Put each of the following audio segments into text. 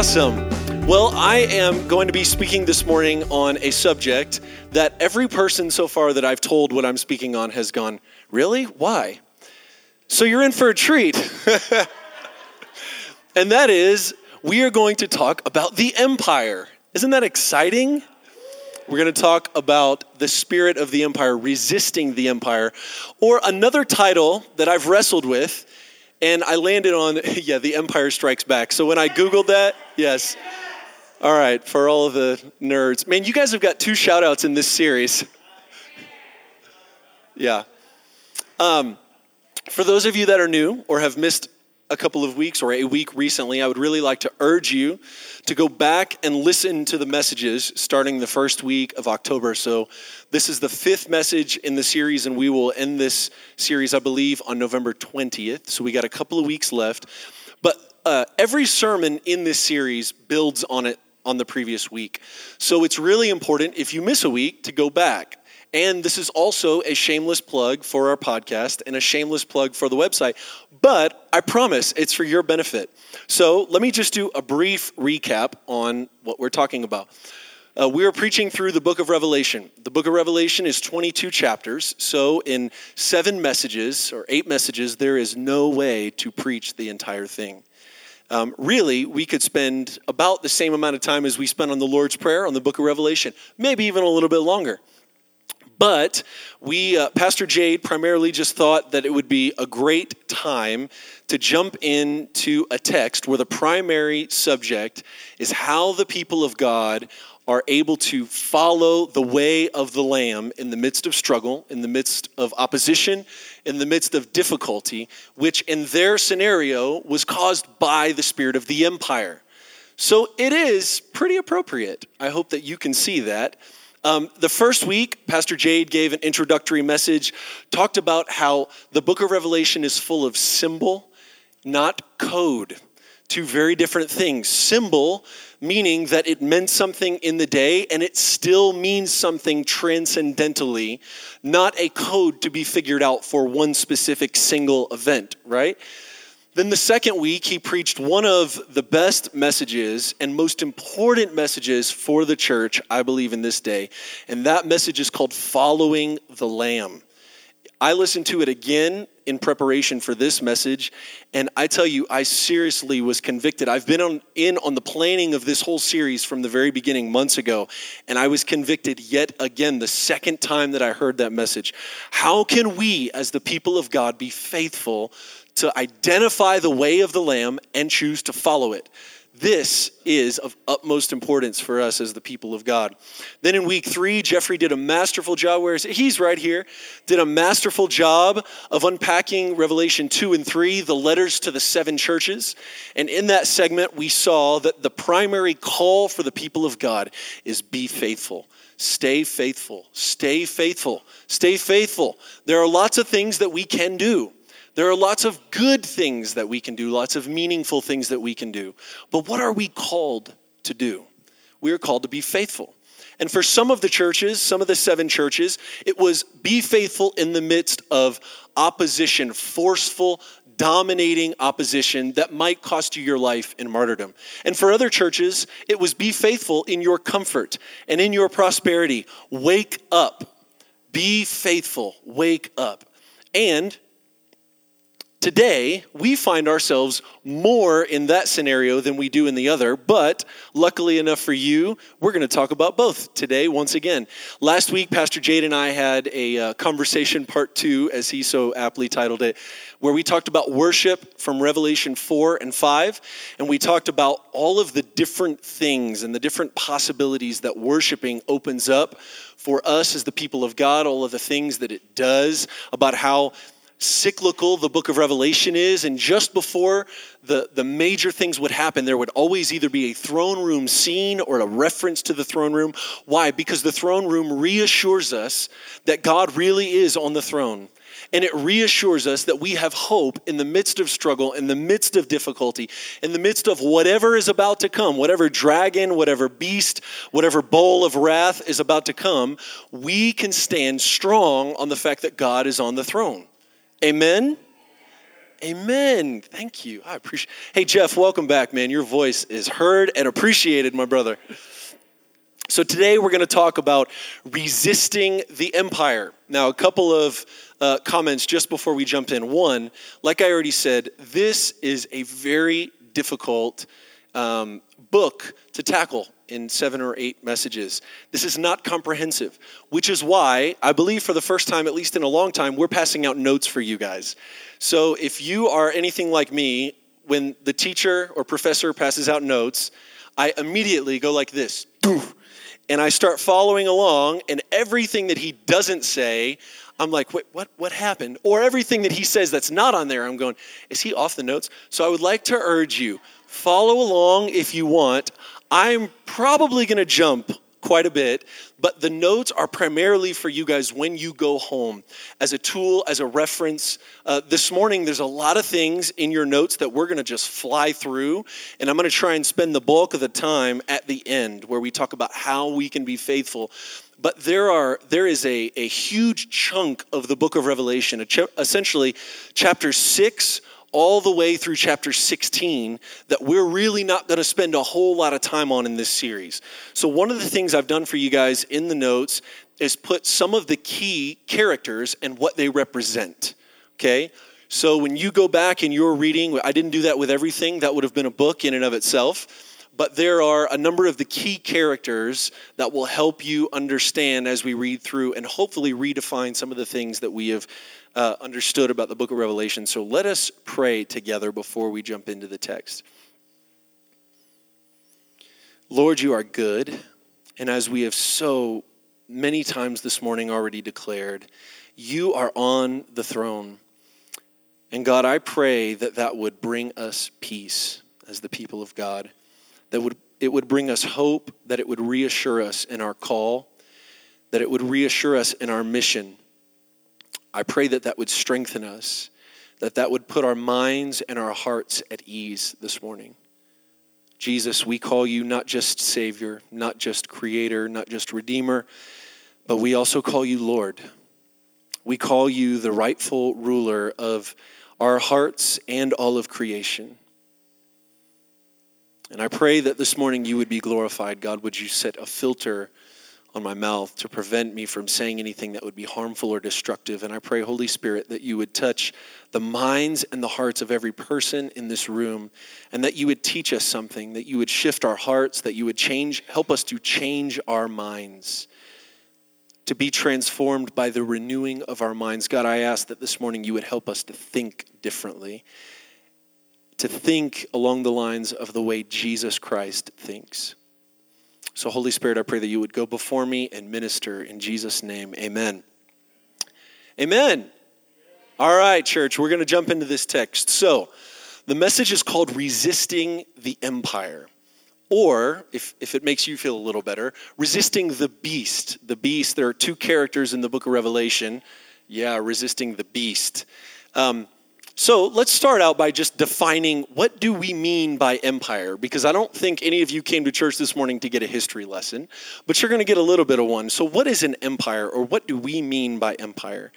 Awesome. Well, I am going to be speaking this morning on a subject that every person so far that I've told what I'm speaking on has gone, Really? Why? So you're in for a treat. and that is, we are going to talk about the empire. Isn't that exciting? We're going to talk about the spirit of the empire, resisting the empire, or another title that I've wrestled with, and I landed on, yeah, The Empire Strikes Back. So when I Googled that, yes. All right, for all of the nerds. Man, you guys have got two shout outs in this series. Yeah. Um, for those of you that are new or have missed a couple of weeks or a week recently, I would really like to urge you to go back and listen to the messages starting the first week of October. So, this is the fifth message in the series, and we will end this series, I believe, on November 20th. So, we got a couple of weeks left. But uh, every sermon in this series builds on it on the previous week. So, it's really important if you miss a week to go back and this is also a shameless plug for our podcast and a shameless plug for the website, but I promise it's for your benefit. So let me just do a brief recap on what we're talking about. Uh, we are preaching through the book of Revelation. The book of Revelation is 22 chapters. So, in seven messages or eight messages, there is no way to preach the entire thing. Um, really, we could spend about the same amount of time as we spent on the Lord's Prayer on the book of Revelation, maybe even a little bit longer. But we, uh, Pastor Jade, primarily just thought that it would be a great time to jump into a text where the primary subject is how the people of God are able to follow the way of the Lamb in the midst of struggle, in the midst of opposition, in the midst of difficulty, which in their scenario was caused by the spirit of the empire. So it is pretty appropriate. I hope that you can see that. Um, the first week, Pastor Jade gave an introductory message, talked about how the book of Revelation is full of symbol, not code. Two very different things. Symbol, meaning that it meant something in the day and it still means something transcendentally, not a code to be figured out for one specific single event, right? Then the second week, he preached one of the best messages and most important messages for the church, I believe, in this day. And that message is called Following the Lamb. I listened to it again in preparation for this message, and I tell you, I seriously was convicted. I've been on, in on the planning of this whole series from the very beginning, months ago, and I was convicted yet again the second time that I heard that message. How can we, as the people of God, be faithful to identify the way of the Lamb and choose to follow it. This is of utmost importance for us as the people of God. Then in week three, Jeffrey did a masterful job. Where he's right here? Did a masterful job of unpacking Revelation two and three, the letters to the seven churches. And in that segment, we saw that the primary call for the people of God is be faithful. Stay faithful. Stay faithful. Stay faithful. There are lots of things that we can do. There are lots of good things that we can do, lots of meaningful things that we can do. But what are we called to do? We are called to be faithful. And for some of the churches, some of the seven churches, it was be faithful in the midst of opposition, forceful, dominating opposition that might cost you your life in martyrdom. And for other churches, it was be faithful in your comfort and in your prosperity. Wake up. Be faithful. Wake up. And Today, we find ourselves more in that scenario than we do in the other, but luckily enough for you, we're going to talk about both today once again. Last week, Pastor Jade and I had a uh, conversation part two, as he so aptly titled it, where we talked about worship from Revelation 4 and 5, and we talked about all of the different things and the different possibilities that worshiping opens up for us as the people of God, all of the things that it does, about how cyclical the book of Revelation is, and just before the, the major things would happen, there would always either be a throne room scene or a reference to the throne room. Why? Because the throne room reassures us that God really is on the throne. And it reassures us that we have hope in the midst of struggle, in the midst of difficulty, in the midst of whatever is about to come, whatever dragon, whatever beast, whatever bowl of wrath is about to come, we can stand strong on the fact that God is on the throne. Amen? Amen. Thank you. I appreciate. Hey Jeff, welcome back, man. Your voice is heard and appreciated, my brother. So today we're going to talk about resisting the empire. Now, a couple of uh, comments just before we jump in. One, like I already said, this is a very difficult um, book to tackle in seven or eight messages. This is not comprehensive, which is why I believe for the first time, at least in a long time, we're passing out notes for you guys. So if you are anything like me, when the teacher or professor passes out notes, I immediately go like this. And I start following along, and everything that he doesn't say, I'm like, wait, what, what happened? Or everything that he says that's not on there, I'm going, is he off the notes? So I would like to urge you, follow along if you want. I'm probably going to jump quite a bit, but the notes are primarily for you guys when you go home as a tool, as a reference. Uh, this morning, there's a lot of things in your notes that we're going to just fly through, and I'm going to try and spend the bulk of the time at the end where we talk about how we can be faithful. But there are there is a, a huge chunk of the book of Revelation, essentially chapter six all the way through chapter 16 that we're really not going to spend a whole lot of time on in this series. So, one of the things I've done for you guys in the notes is put some of the key characters and what they represent. Okay? So, when you go back and you're reading, I didn't do that with everything, that would have been a book in and of itself. But there are a number of the key characters that will help you understand as we read through and hopefully redefine some of the things that we have uh, understood about the book of Revelation. So let us pray together before we jump into the text. Lord, you are good. And as we have so many times this morning already declared, you are on the throne. And God, I pray that that would bring us peace as the people of God, that would, it would bring us hope, that it would reassure us in our call, that it would reassure us in our mission I pray that that would strengthen us, that that would put our minds and our hearts at ease this morning. Jesus, we call you not just Savior, not just Creator, not just Redeemer, but we also call you Lord. We call you the rightful ruler of our hearts and all of creation. And I pray that this morning you would be glorified. God, would you set a filter on my mouth to prevent me from saying anything that would be harmful or destructive. And I pray, Holy Spirit, that you would touch the minds and the hearts of every person in this room and that you would teach us something, that you would shift our hearts, that you would change, help us to change our minds, to be transformed by the renewing of our minds. God, I ask that this morning you would help us to think differently, to think along the lines of the way Jesus Christ thinks. So, Holy Spirit, I pray that you would go before me and minister in Jesus' name. Amen. Amen. All right, church, we're going to jump into this text. So, the message is called Resisting the Empire. Or, if, if it makes you feel a little better, resisting the beast. The beast, there are two characters in the book of Revelation. Yeah, resisting the beast. Um, so let's start out by just defining what do we mean by empire because I don't think any of you came to church this morning to get a history lesson, but you're going to get a little bit of one. So what is an empire or what do we mean by empire?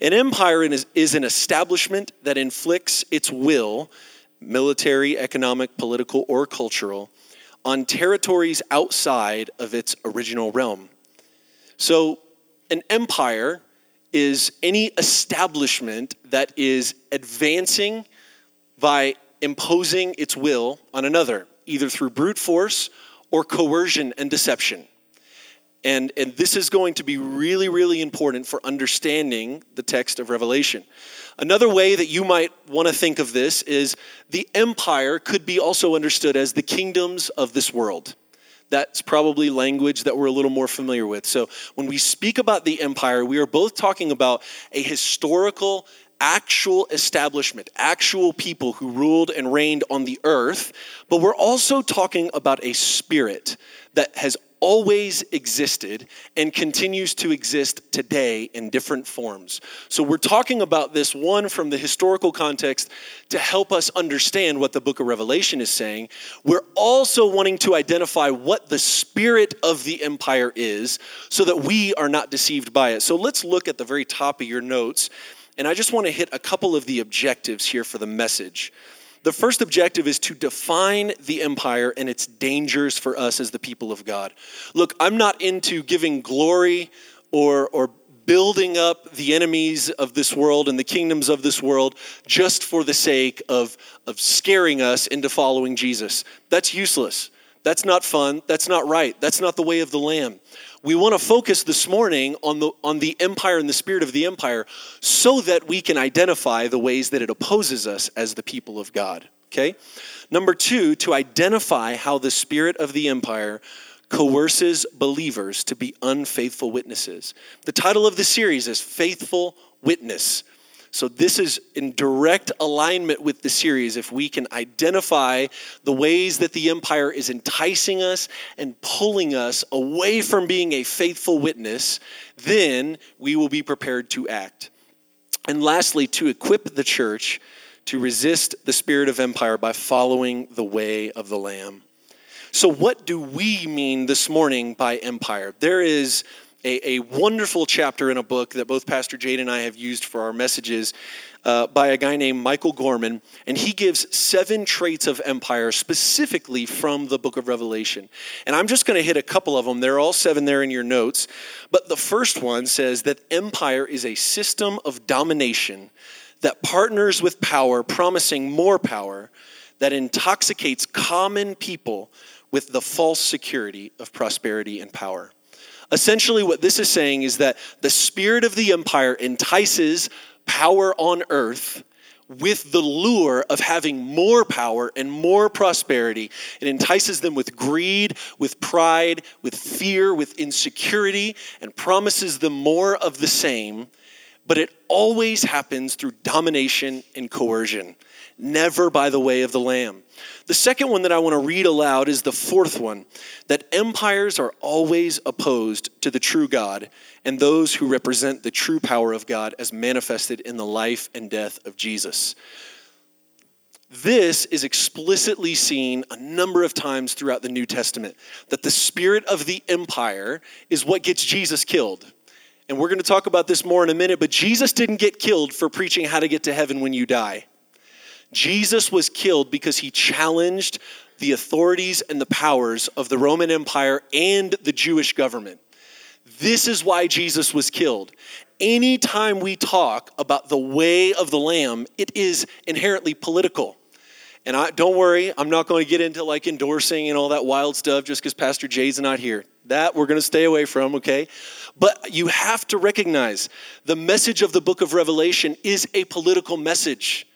An empire is, is an establishment that inflicts its will, military, economic, political, or cultural, on territories outside of its original realm. So an empire is any establishment that is advancing by imposing its will on another, either through brute force or coercion and deception. And, and this is going to be really, really important for understanding the text of Revelation. Another way that you might want to think of this is the empire could be also understood as the kingdoms of this world that's probably language that we're a little more familiar with. So when we speak about the empire, we are both talking about a historical, actual establishment, actual people who ruled and reigned on the earth, but we're also talking about a spirit that has always existed and continues to exist today in different forms. So, we're talking about this one from the historical context to help us understand what the book of Revelation is saying. We're also wanting to identify what the spirit of the empire is so that we are not deceived by it. So, let's look at the very top of your notes And I just want to hit a couple of the objectives here for the message. The first objective is to define the empire and its dangers for us as the people of God. Look, I'm not into giving glory or, or building up the enemies of this world and the kingdoms of this world just for the sake of, of scaring us into following Jesus. That's useless. That's not fun. That's not right. That's not the way of the Lamb. We want to focus this morning on the, on the empire and the spirit of the empire so that we can identify the ways that it opposes us as the people of God. Okay? Number two, to identify how the spirit of the empire coerces believers to be unfaithful witnesses. The title of the series is Faithful Witness. So, this is in direct alignment with the series. If we can identify the ways that the empire is enticing us and pulling us away from being a faithful witness, then we will be prepared to act. And lastly, to equip the church to resist the spirit of empire by following the way of the Lamb. So, what do we mean this morning by empire? There is a, a wonderful chapter in a book that both Pastor Jade and I have used for our messages uh, by a guy named Michael Gorman, and he gives seven traits of empire specifically from the book of Revelation. And I'm just going to hit a couple of them. They're all seven there in your notes. But the first one says that empire is a system of domination that partners with power, promising more power, that intoxicates common people with the false security of prosperity and power. Essentially, what this is saying is that the spirit of the empire entices power on earth with the lure of having more power and more prosperity. It entices them with greed, with pride, with fear, with insecurity, and promises them more of the same. But it always happens through domination and coercion never by the way of the Lamb. The second one that I want to read aloud is the fourth one that empires are always opposed to the true God and those who represent the true power of God as manifested in the life and death of Jesus. This is explicitly seen a number of times throughout the New Testament that the spirit of the empire is what gets Jesus killed. And we're going to talk about this more in a minute, but Jesus didn't get killed for preaching how to get to heaven when you die. Jesus was killed because he challenged the authorities and the powers of the Roman Empire and the Jewish government. This is why Jesus was killed. Anytime we talk about the way of the Lamb, it is inherently political. And I, don't worry, I'm not going to get into like endorsing and all that wild stuff just because Pastor Jay's not here. That we're going to stay away from, okay? But you have to recognize the message of the book of Revelation is a political message.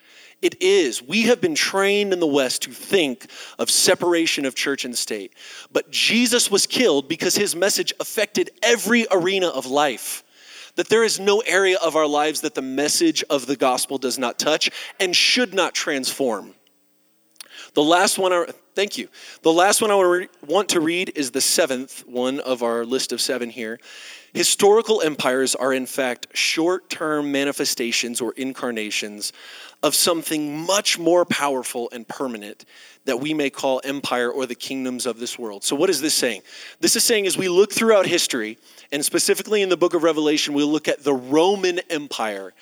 It is. We have been trained in the West to think of separation of church and state. But Jesus was killed because his message affected every arena of life. That there is no area of our lives that the message of the gospel does not touch and should not transform. The last one, I, thank you. The last one I want to read is the seventh one of our list of seven here. Historical empires are, in fact, short term manifestations or incarnations of something much more powerful and permanent that we may call empire or the kingdoms of this world. So, what is this saying? This is saying as we look throughout history, and specifically in the book of Revelation, we look at the Roman Empire,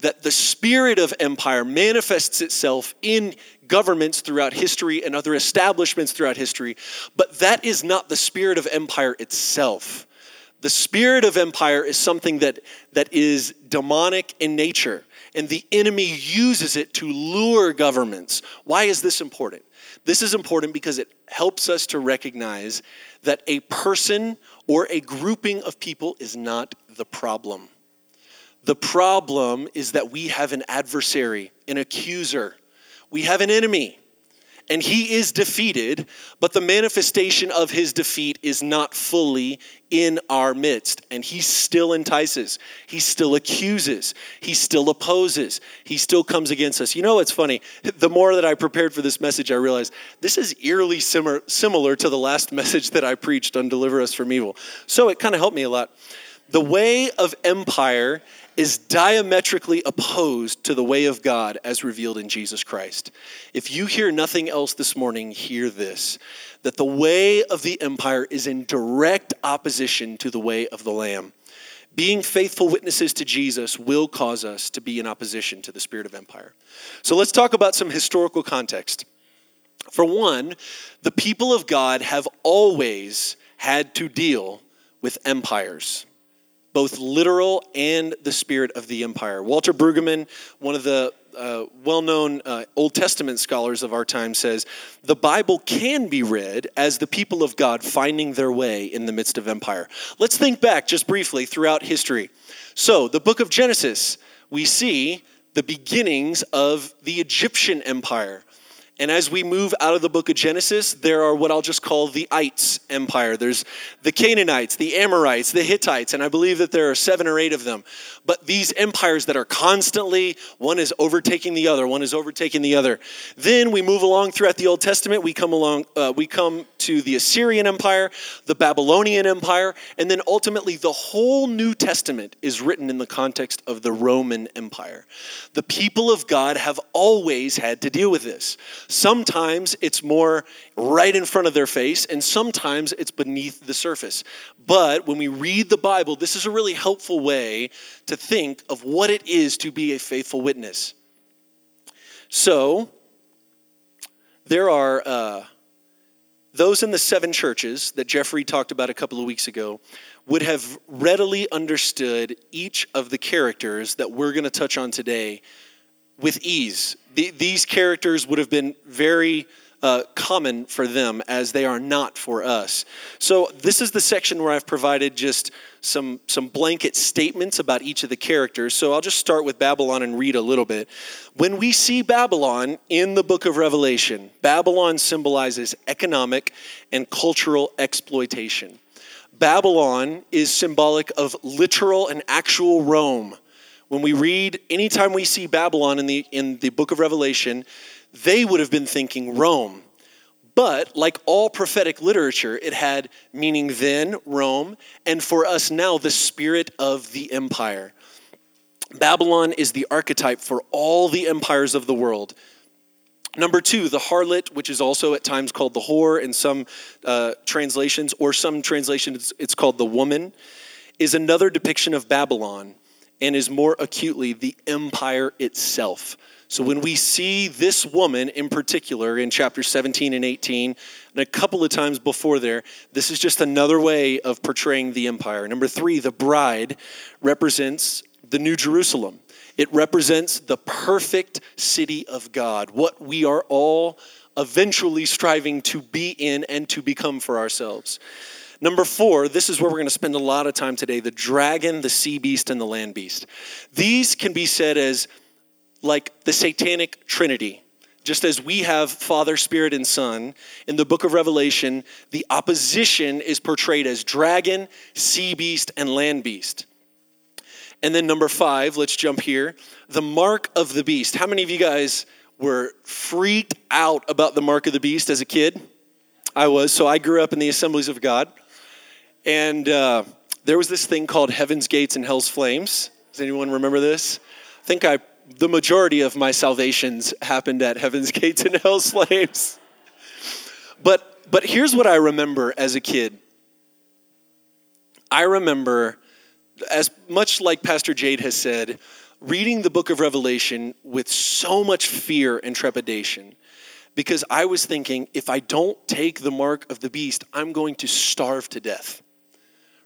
that the spirit of empire manifests itself in governments throughout history and other establishments throughout history, but that is not the spirit of empire itself. The spirit of empire is something that, that is demonic in nature and the enemy uses it to lure governments. Why is this important? This is important because it helps us to recognize that a person or a grouping of people is not the problem. The problem is that we have an adversary, an accuser. We have an enemy and he is defeated, but the manifestation of his defeat is not fully in our midst. And he still entices, he still accuses, he still opposes, he still comes against us. You know what's funny? The more that I prepared for this message, I realized this is eerily similar, similar to the last message that I preached on Deliver Us from Evil. So it kind of helped me a lot. The way of empire is diametrically opposed to the way of God as revealed in Jesus Christ. If you hear nothing else this morning, hear this that the way of the empire is in direct opposition to the way of the Lamb. being faithful witnesses to Jesus will cause us to be in opposition to the spirit of empire. So let's talk about some historical context. For one, the people of God have always had to deal with empires both literal and the spirit of the empire. Walter Brueggemann, one of the uh, well known uh, Old Testament scholars of our time, says the Bible can be read as the people of God finding their way in the midst of empire. Let's think back just briefly throughout history. So, the book of Genesis, we see the beginnings of the Egyptian empire. And as we move out of the book of Genesis, there are what I'll just call the Ites empire. There's the Canaanites, the Amorites, the Hittites, and I believe that there are seven or eight of them. But these empires that are constantly, one is overtaking the other, one is overtaking the other. Then we move along throughout the Old Testament. We come along, uh, we come to the Assyrian Empire, the Babylonian Empire, and then ultimately the whole New Testament is written in the context of the Roman Empire. The people of God have always had to deal with this. Sometimes it's more right in front of their face, and sometimes it's beneath the surface. But when we read the Bible, this is a really helpful way to think of what it is to be a faithful witness. So, there are uh, those in the seven churches that Jeffrey talked about a couple of weeks ago would have readily understood each of the characters that we're going to touch on today with ease. The, these characters would have been very uh, common for them as they are not for us. So, this is the section where I've provided just some, some blanket statements about each of the characters. So, I'll just start with Babylon and read a little bit. When we see Babylon in the book of Revelation, Babylon symbolizes economic and cultural exploitation. Babylon is symbolic of literal and actual Rome when we read, anytime we see Babylon in the, in the book of Revelation, they would have been thinking Rome. But like all prophetic literature, it had meaning then, Rome, and for us now, the spirit of the empire. Babylon is the archetype for all the empires of the world. Number two, the harlot, which is also at times called the whore in some uh, translations, or some translations it's called the woman, is another depiction of Babylon and is more acutely the empire itself. So when we see this woman in particular in chapter 17 and 18, and a couple of times before there, this is just another way of portraying the empire. Number three, the bride represents the New Jerusalem. It represents the perfect city of God, what we are all eventually striving to be in and to become for ourselves. Number four, this is where we're going to spend a lot of time today the dragon, the sea beast, and the land beast. These can be said as like the satanic trinity. Just as we have Father, Spirit, and Son, in the book of Revelation, the opposition is portrayed as dragon, sea beast, and land beast. And then number five, let's jump here the mark of the beast. How many of you guys were freaked out about the mark of the beast as a kid? I was. So I grew up in the assemblies of God. And uh, there was this thing called Heaven's Gates and Hell's Flames. Does anyone remember this? I think I, the majority of my salvations happened at Heaven's Gates and Hell's Flames. But, but here's what I remember as a kid. I remember, as much like Pastor Jade has said, reading the book of Revelation with so much fear and trepidation because I was thinking if I don't take the mark of the beast, I'm going to starve to death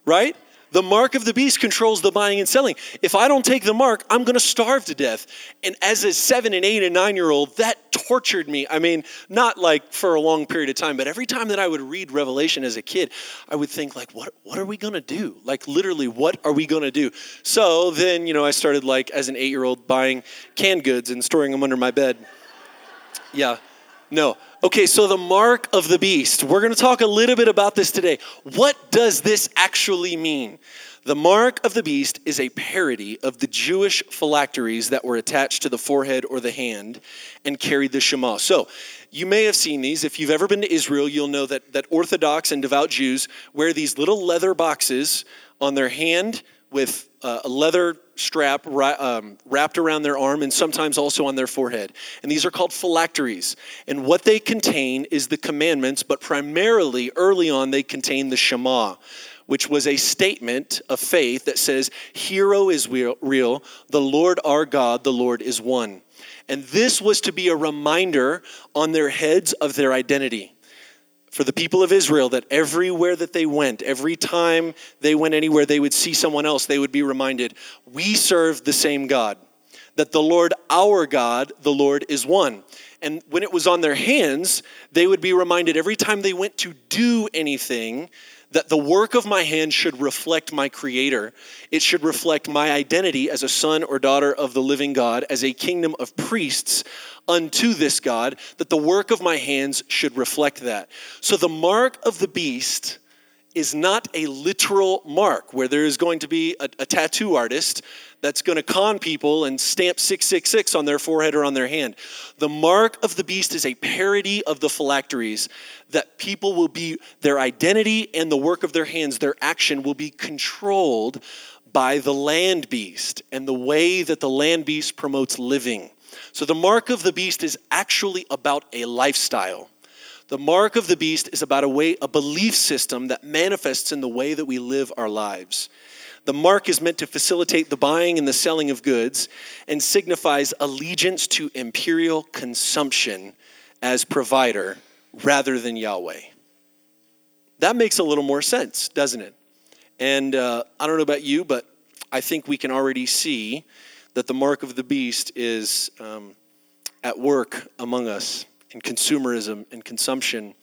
right? The mark of the beast controls the buying and selling. If I don't take the mark, I'm going to starve to death. And as a seven and eight and nine year old, that tortured me. I mean, not like for a long period of time, but every time that I would read Revelation as a kid, I would think like, what, what are we going to do? Like literally, what are we going to do? So then, you know, I started like as an eight year old buying canned goods and storing them under my bed. Yeah, no. Okay, so the mark of the beast. We're going to talk a little bit about this today. What does this actually mean? The mark of the beast is a parody of the Jewish phylacteries that were attached to the forehead or the hand and carried the Shema. So, you may have seen these. If you've ever been to Israel, you'll know that, that Orthodox and devout Jews wear these little leather boxes on their hand with uh, a leather strap um, wrapped around their arm and sometimes also on their forehead. And these are called phylacteries. And what they contain is the commandments, but primarily early on, they contain the Shema, which was a statement of faith that says, Hear O Israel, the Lord our God, the Lord is one. And this was to be a reminder on their heads of their identity. For the people of Israel, that everywhere that they went, every time they went anywhere, they would see someone else, they would be reminded, We serve the same God. That the Lord our God, the Lord is one. And when it was on their hands, they would be reminded every time they went to do anything that the work of my hands should reflect my creator. It should reflect my identity as a son or daughter of the living God, as a kingdom of priests unto this God, that the work of my hands should reflect that. So the mark of the beast is not a literal mark where there is going to be a, a tattoo artist that's going to con people and stamp 666 on their forehead or on their hand. The mark of the beast is a parody of the phylacteries that people will be, their identity and the work of their hands, their action will be controlled by the land beast and the way that the land beast promotes living. So the mark of the beast is actually about a lifestyle. The mark of the beast is about a way, a belief system that manifests in the way that we live our lives. The mark is meant to facilitate the buying and the selling of goods and signifies allegiance to imperial consumption as provider rather than Yahweh. That makes a little more sense, doesn't it? And uh, I don't know about you, but I think we can already see that the mark of the beast is um, at work among us in consumerism and consumption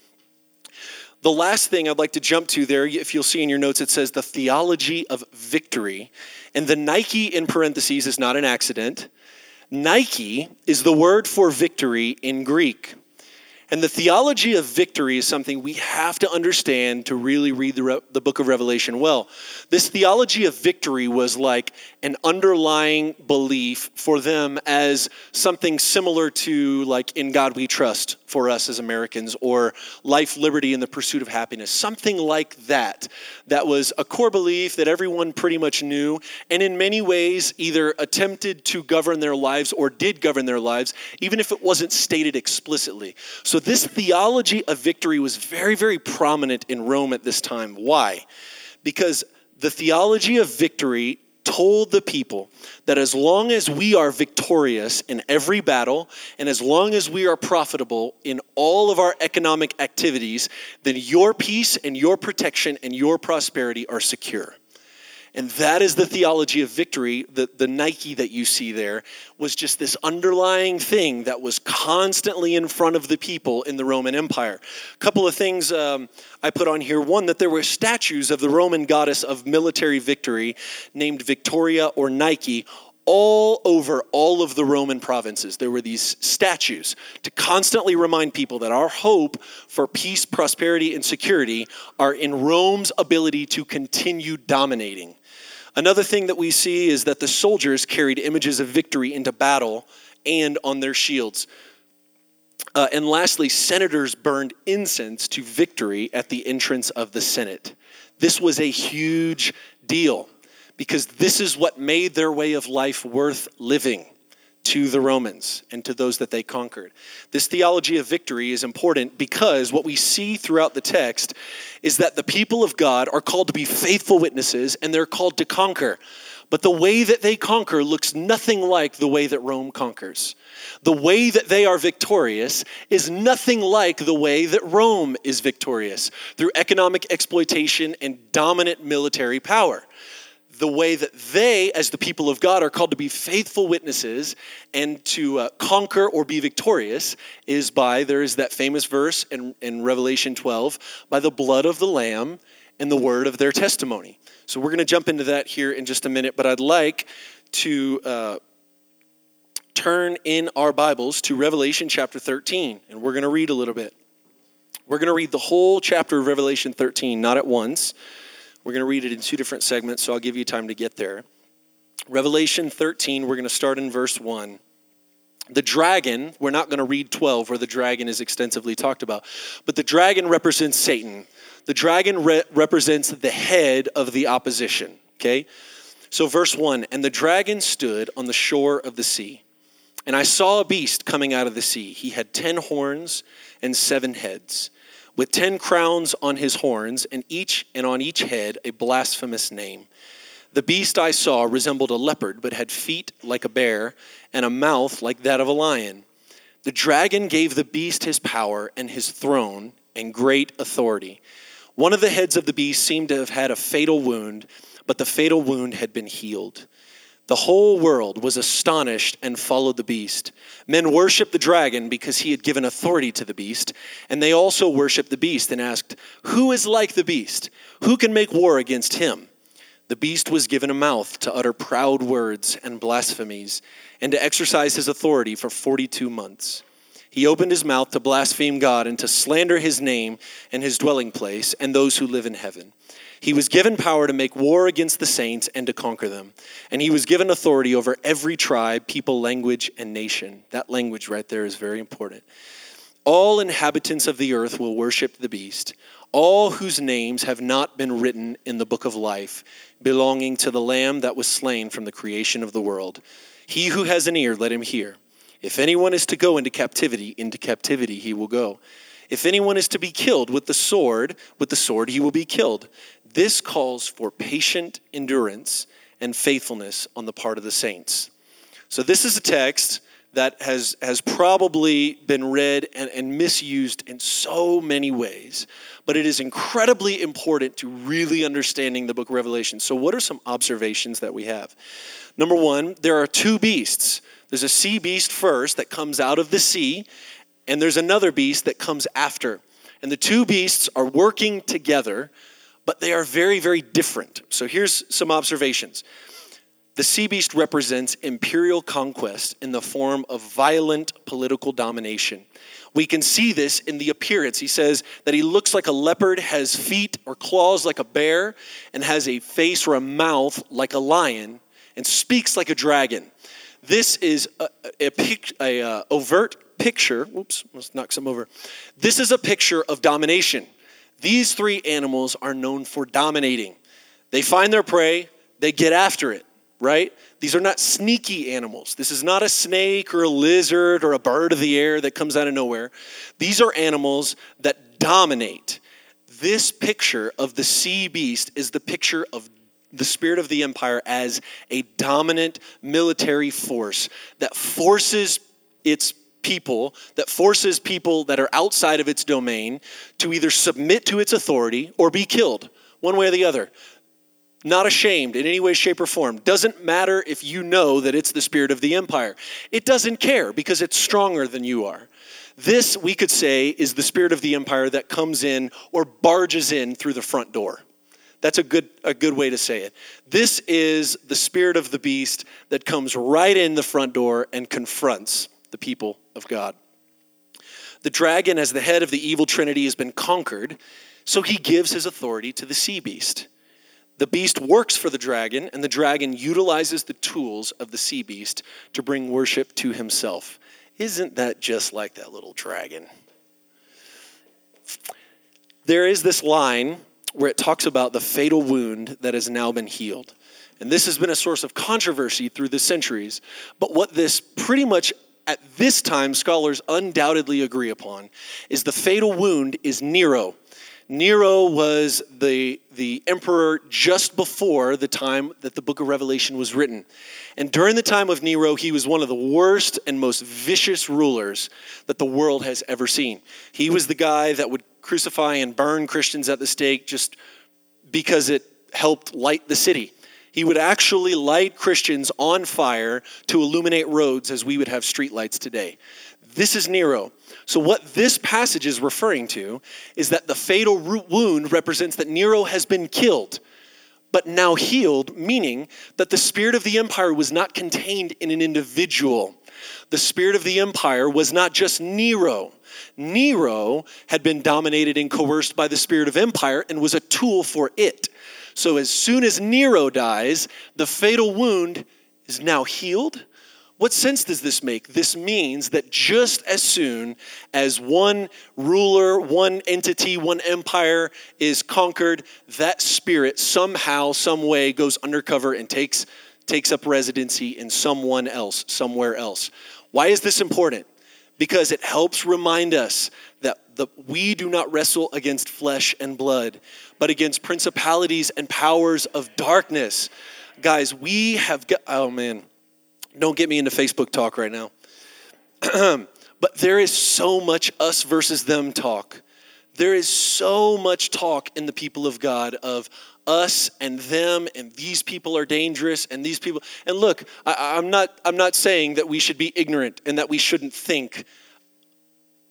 the last thing I'd like to jump to there, if you'll see in your notes, it says the theology of victory. And the Nike in parentheses is not an accident. Nike is the word for victory in Greek. And the theology of victory is something we have to understand to really read the, Re- the book of Revelation well. This theology of victory was like an underlying belief for them as something similar to, like, in God we trust for us as Americans, or life, liberty, and the pursuit of happiness. Something like that. That was a core belief that everyone pretty much knew, and in many ways either attempted to govern their lives or did govern their lives, even if it wasn't stated explicitly. So, this theology of victory was very, very prominent in Rome at this time. Why? Because the theology of victory told the people that as long as we are victorious in every battle and as long as we are profitable in all of our economic activities, then your peace and your protection and your prosperity are secure. And that is the theology of victory. The, the Nike that you see there was just this underlying thing that was constantly in front of the people in the Roman Empire. A couple of things um, I put on here. One, that there were statues of the Roman goddess of military victory named Victoria or Nike all over all of the Roman provinces. There were these statues to constantly remind people that our hope for peace, prosperity, and security are in Rome's ability to continue dominating. Another thing that we see is that the soldiers carried images of victory into battle and on their shields. Uh, and lastly, senators burned incense to victory at the entrance of the Senate. This was a huge deal because this is what made their way of life worth living to the Romans and to those that they conquered. This theology of victory is important because what we see throughout the text is that the people of God are called to be faithful witnesses and they're called to conquer. But the way that they conquer looks nothing like the way that Rome conquers. The way that they are victorious is nothing like the way that Rome is victorious through economic exploitation and dominant military power the way that they, as the people of God, are called to be faithful witnesses and to uh, conquer or be victorious is by, there is that famous verse in, in Revelation 12, by the blood of the Lamb and the word of their testimony. So we're going to jump into that here in just a minute, but I'd like to uh, turn in our Bibles to Revelation chapter 13, and we're going to read a little bit. We're going to read the whole chapter of Revelation 13, not at once. We're going to read it in two different segments, so I'll give you time to get there. Revelation 13, we're going to start in verse 1. The dragon, we're not going to read 12 where the dragon is extensively talked about, but the dragon represents Satan. The dragon re- represents the head of the opposition, okay? So, verse 1 And the dragon stood on the shore of the sea, and I saw a beast coming out of the sea. He had ten horns and seven heads with ten crowns on his horns, and each and on each head a blasphemous name. The beast I saw resembled a leopard, but had feet like a bear, and a mouth like that of a lion. The dragon gave the beast his power and his throne and great authority. One of the heads of the beast seemed to have had a fatal wound, but the fatal wound had been healed. The whole world was astonished and followed the beast. Men worshiped the dragon because he had given authority to the beast, and they also worshiped the beast and asked, Who is like the beast? Who can make war against him? The beast was given a mouth to utter proud words and blasphemies, and to exercise his authority for 42 months. He opened his mouth to blaspheme God and to slander his name and his dwelling place and those who live in heaven. He was given power to make war against the saints and to conquer them. And he was given authority over every tribe, people, language, and nation. That language right there is very important. All inhabitants of the earth will worship the beast, all whose names have not been written in the book of life, belonging to the Lamb that was slain from the creation of the world. He who has an ear, let him hear. If anyone is to go into captivity, into captivity he will go. If anyone is to be killed with the sword, with the sword he will be killed. This calls for patient endurance and faithfulness on the part of the saints. So, this is a text that has, has probably been read and, and misused in so many ways, but it is incredibly important to really understanding the book of Revelation. So, what are some observations that we have? Number one, there are two beasts. There's a sea beast first that comes out of the sea, and there's another beast that comes after. And the two beasts are working together, but they are very, very different. So here's some observations. The sea beast represents imperial conquest in the form of violent political domination. We can see this in the appearance. He says that he looks like a leopard, has feet or claws like a bear, and has a face or a mouth like a lion, and speaks like a dragon. This is a, a, a, a uh, overt picture, whoops, let's knock some over. This is a picture of domination. These three animals are known for dominating. They find their prey, they get after it, right? These are not sneaky animals. This is not a snake or a lizard or a bird of the air that comes out of nowhere. These are animals that dominate. This picture of the sea beast is the picture of the spirit of the empire as a dominant military force that forces its people, that forces people that are outside of its domain to either submit to its authority or be killed, one way or the other. Not ashamed in any way, shape, or form. Doesn't matter if you know that it's the spirit of the empire. It doesn't care because it's stronger than you are. This, we could say, is the spirit of the empire that comes in or barges in through the front door. That's a good, a good way to say it. This is the spirit of the beast that comes right in the front door and confronts the people of God. The dragon, as the head of the evil trinity, has been conquered, so he gives his authority to the sea beast. The beast works for the dragon, and the dragon utilizes the tools of the sea beast to bring worship to himself. Isn't that just like that little dragon? There is this line where it talks about the fatal wound that has now been healed. And this has been a source of controversy through the centuries. But what this pretty much at this time scholars undoubtedly agree upon is the fatal wound is Nero. Nero was the, the emperor just before the time that the book of Revelation was written. And during the time of Nero, he was one of the worst and most vicious rulers that the world has ever seen. He was the guy that would crucify and burn Christians at the stake just because it helped light the city. He would actually light Christians on fire to illuminate roads as we would have streetlights today. This is Nero. So, what this passage is referring to is that the fatal root wound represents that Nero has been killed, but now healed, meaning that the spirit of the empire was not contained in an individual. The spirit of the empire was not just Nero. Nero had been dominated and coerced by the spirit of empire and was a tool for it. So as soon as Nero dies, the fatal wound is now healed. What sense does this make? This means that just as soon as one ruler, one entity, one empire is conquered, that spirit somehow, some way goes undercover and takes, takes up residency in someone else, somewhere else. Why is this important? Because it helps remind us that the, we do not wrestle against flesh and blood, but against principalities and powers of darkness. Guys, we have got, oh man, don't get me into Facebook talk right now. but there is so much us versus them talk. There is so much talk in the people of God of us and them and these people are dangerous and these people and look I, am not i'm not saying that we should be ignorant and that we shouldn't think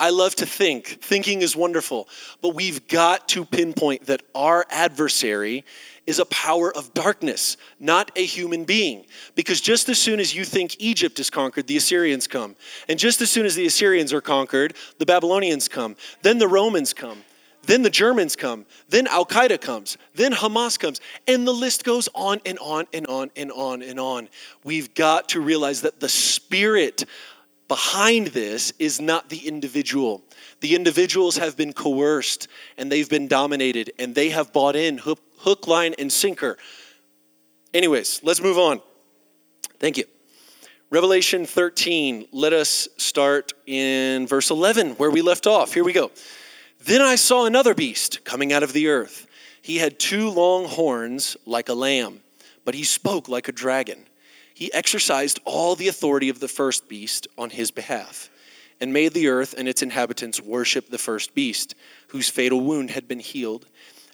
I love to think. Thinking is wonderful. But we've got to pinpoint that our adversary is a power of darkness, not a human being. Because just as soon as you think Egypt is conquered, the Assyrians come. And just as soon as the Assyrians are conquered, the Babylonians come. Then the Romans come. Then the Germans come. Then Al Qaeda comes. Then Hamas comes. And the list goes on and on and on and on and on. We've got to realize that the spirit behind this is not the individual. The individuals have been coerced and they've been dominated and they have bought in hook, hook line, and sinker. Anyways, let's move on. Thank you. Revelation 13, let us start in verse 11 where we left off. Here we go. Then I saw another beast coming out of the earth. He had two long horns like a lamb, but he spoke like a dragon he exercised all the authority of the first beast on his behalf and made the earth and its inhabitants worship the first beast, whose fatal wound had been healed.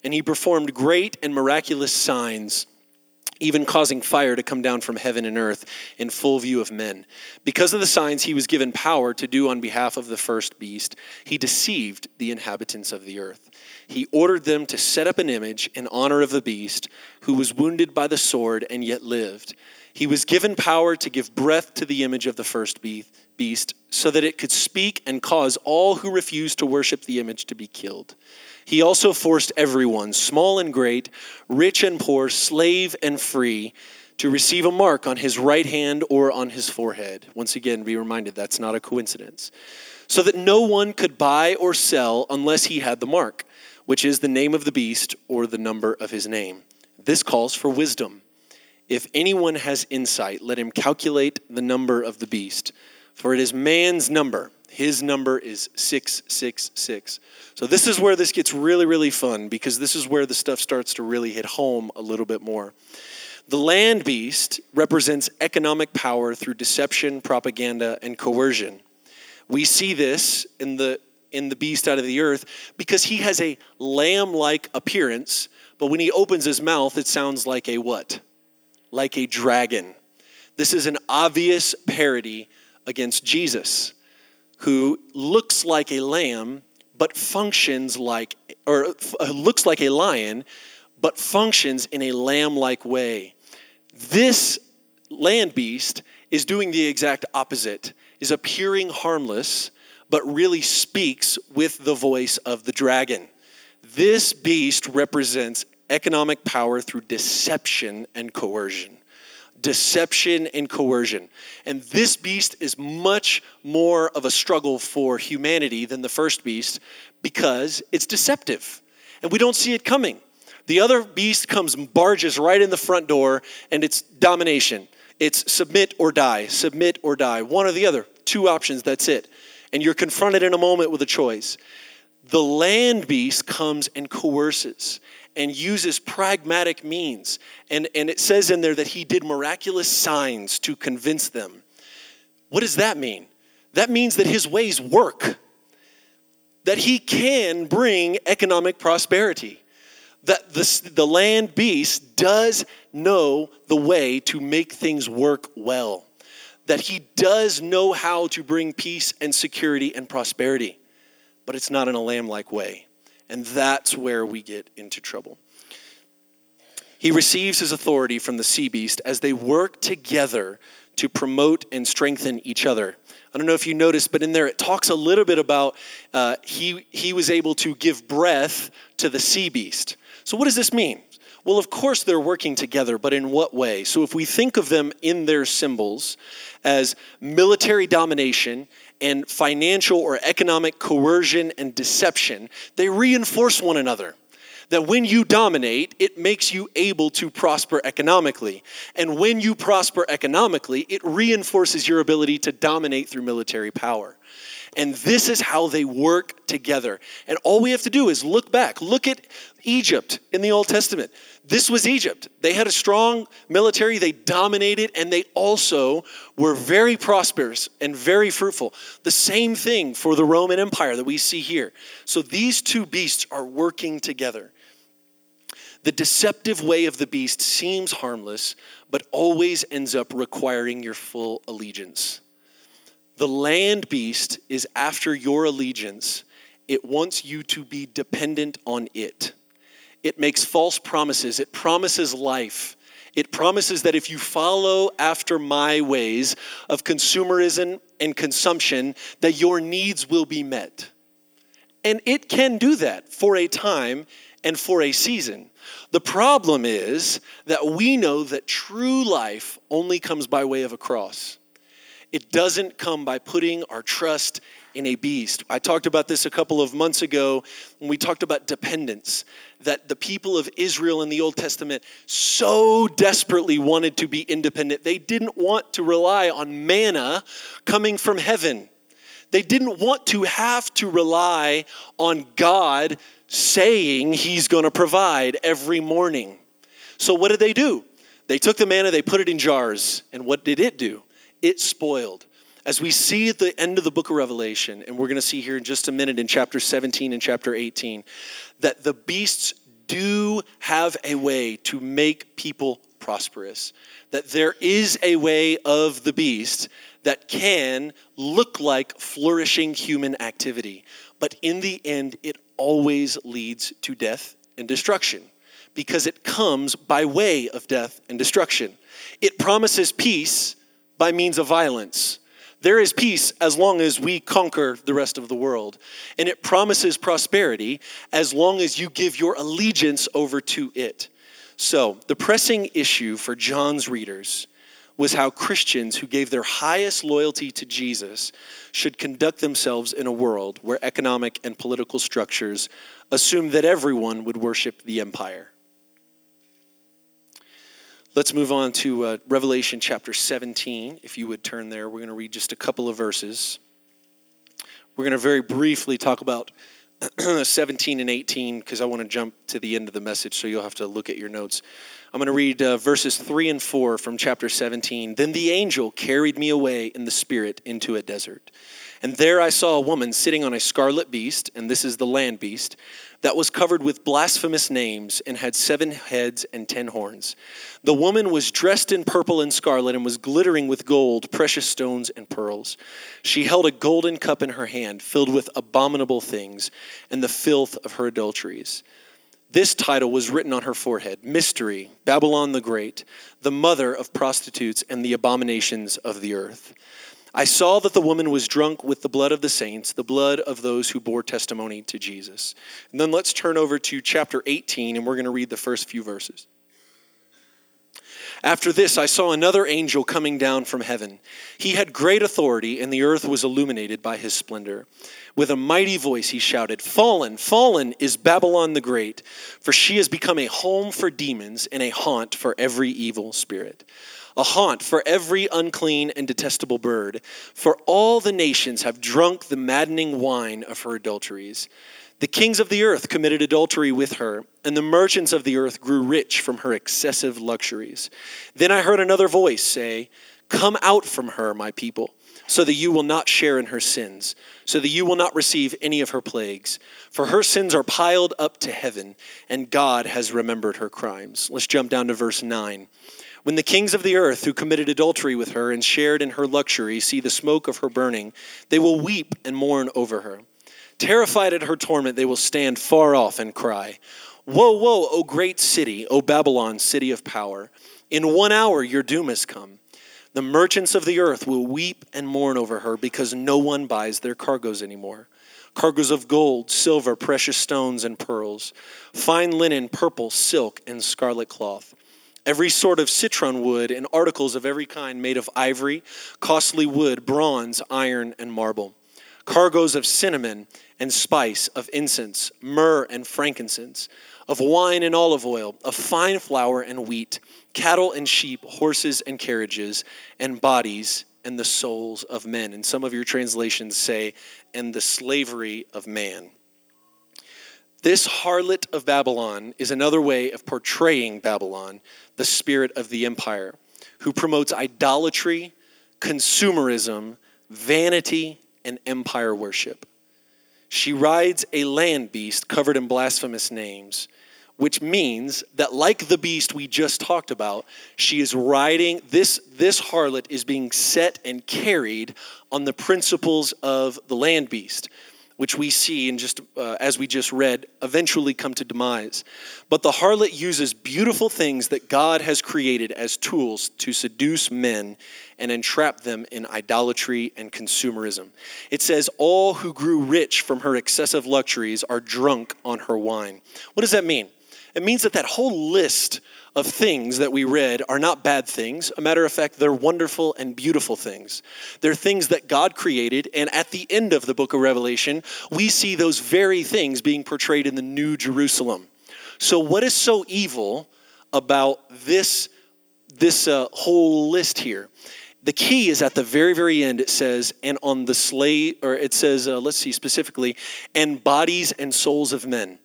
And he performed great and miraculous signs, even causing fire to come down from heaven and earth in full view of men. Because of the signs he was given power to do on behalf of the first beast, he deceived the inhabitants of the earth. He ordered them to set up an image in honor of the beast, who was wounded by the sword and yet lived. He was given power to give breath to the image of the first beast so that it could speak and cause all who refused to worship the image to be killed. He also forced everyone, small and great, rich and poor, slave and free, to receive a mark on his right hand or on his forehead. Once again, be reminded that's not a coincidence. So that no one could buy or sell unless he had the mark, which is the name of the beast or the number of his name. This calls for wisdom. If anyone has insight, let him calculate the number of the beast, for it is man's number. His number is 666. So, this is where this gets really, really fun because this is where the stuff starts to really hit home a little bit more. The land beast represents economic power through deception, propaganda, and coercion. We see this in the in the beast out of the earth because he has a lamb-like appearance, but when he opens his mouth, it sounds like a what? Like a dragon. This is an obvious parody against Jesus, who looks like a lamb but functions like, or uh, looks like a lion but functions in a lamb like way. This land beast is doing the exact opposite, is appearing harmless, but really speaks with the voice of the dragon. This beast represents economic power through deception and coercion. Deception and coercion. And this beast is much more of a struggle for humanity than the first beast because it's deceptive and we don't see it coming. The other beast comes, barges right in the front door, and it's domination. It's submit or die, submit or die, one or the other. Two options, that's it. And you're confronted in a moment with a choice. The land beast comes and coerces and uses pragmatic means. And, and it says in there that he did miraculous signs to convince them. What does that mean? That means that his ways work, that he can bring economic prosperity, that the, the land beast does know the way to make things work well, that he does know how to bring peace and security and prosperity, but it's not in a lamb like way. And that's where we get into trouble. He receives his authority from the sea beast as they work together to promote and strengthen each other. I don't know if you noticed, but in there it talks a little bit about uh, he, he was able to give breath to the sea beast. So, what does this mean? Well, of course, they're working together, but in what way? So, if we think of them in their symbols as military domination and financial or economic coercion and deception, they reinforce one another. That when you dominate, it makes you able to prosper economically. And when you prosper economically, it reinforces your ability to dominate through military power. And this is how they work together. And all we have to do is look back. Look at Egypt in the Old Testament. This was Egypt. They had a strong military, they dominated, and they also were very prosperous and very fruitful. The same thing for the Roman Empire that we see here. So these two beasts are working together. The deceptive way of the beast seems harmless, but always ends up requiring your full allegiance. The land beast is after your allegiance, it wants you to be dependent on it. It makes false promises, it promises life. It promises that if you follow after my ways of consumerism and consumption, that your needs will be met. And it can do that for a time and for a season. The problem is that we know that true life only comes by way of a cross. It doesn't come by putting our trust in a beast. I talked about this a couple of months ago when we talked about dependence, that the people of Israel in the Old Testament so desperately wanted to be independent. They didn't want to rely on manna coming from heaven. They didn't want to have to rely on God saying He's going to provide every morning. So, what did they do? They took the manna, they put it in jars, and what did it do? It spoiled as we see at the end of the book of Revelation, and we're going to see here in just a minute in chapter 17 and chapter 18, that the beasts do have a way to make people prosperous. That there is a way of the beast that can look like flourishing human activity. But in the end, it always leads to death and destruction because it comes by way of death and destruction. It promises peace by means of violence. There is peace as long as we conquer the rest of the world. And it promises prosperity as long as you give your allegiance over to it. So, the pressing issue for John's readers was how Christians who gave their highest loyalty to Jesus should conduct themselves in a world where economic and political structures assume that everyone would worship the empire. Let's move on to uh, Revelation chapter 17. If you would turn there, we're going to read just a couple of verses. We're going to very briefly talk about 17 and 18 because I want to jump to the end of the message, so you'll have to look at your notes. I'm going to read uh, verses 3 and 4 from chapter 17. Then the angel carried me away in the spirit into a desert. And there I saw a woman sitting on a scarlet beast, and this is the land beast that was covered with blasphemous names and had seven heads and ten horns. The woman was dressed in purple and scarlet and was glittering with gold, precious stones, and pearls. She held a golden cup in her hand, filled with abominable things and the filth of her adulteries. This title was written on her forehead Mystery, Babylon the Great, the mother of prostitutes and the abominations of the earth. I saw that the woman was drunk with the blood of the saints, the blood of those who bore testimony to Jesus. And then let's turn over to chapter 18, and we're going to read the first few verses. After this, I saw another angel coming down from heaven. He had great authority, and the earth was illuminated by his splendor. With a mighty voice, he shouted, Fallen, fallen is Babylon the Great, for she has become a home for demons and a haunt for every evil spirit a haunt for every unclean and detestable bird. For all the nations have drunk the maddening wine of her adulteries. The kings of the earth committed adultery with her, and the merchants of the earth grew rich from her excessive luxuries. Then I heard another voice say, Come out from her, my people, so that you will not share in her sins, so that you will not receive any of her plagues. For her sins are piled up to heaven, and God has remembered her crimes. Let's jump down to verse 9. When the kings of the earth who committed adultery with her and shared in her luxury see the smoke of her burning, they will weep and mourn over her. Terrified at her torment, they will stand far off and cry, Woe, woe, O great city, O Babylon, city of power! In one hour your doom has come. The merchants of the earth will weep and mourn over her because no one buys their cargoes anymore. Cargoes of gold, silver, precious stones, and pearls, fine linen, purple, silk, and scarlet cloth every sort of citron wood, and articles of every kind made of ivory, costly wood, bronze, iron, and marble, cargoes of cinnamon and spice, of incense, myrrh and frankincense, of wine and olive oil, of fine flour and wheat, cattle and sheep, horses and carriages, and bodies and the souls of men. And some of your translations say, and the slavery of man. This harlot of Babylon is another way of portraying Babylon, the spirit of the empire, who promotes idolatry, consumerism, vanity, and empire worship. She rides a land beast covered in blasphemous names, which means that, like the beast we just talked about, she is riding, this, this harlot is being set and carried on the principles of the land beast which we see and just uh, as we just read eventually come to demise. But the harlot uses beautiful things that god has created as tools to seduce men and entrap them in idolatry and consumerism. It says all who grew rich from her excessive luxuries are drunk on her wine. What does that mean? It means that that whole list of things that we read are not bad things. A matter of fact, they're wonderful and beautiful things. They're things that God created, and at the end of the book of Revelation, we see those very things being portrayed in the New Jerusalem. So, what is so evil about this, this uh, whole list here? The key is at the very, very end, it says, and on the slave, or it says, uh, let's see specifically, and bodies and souls of men.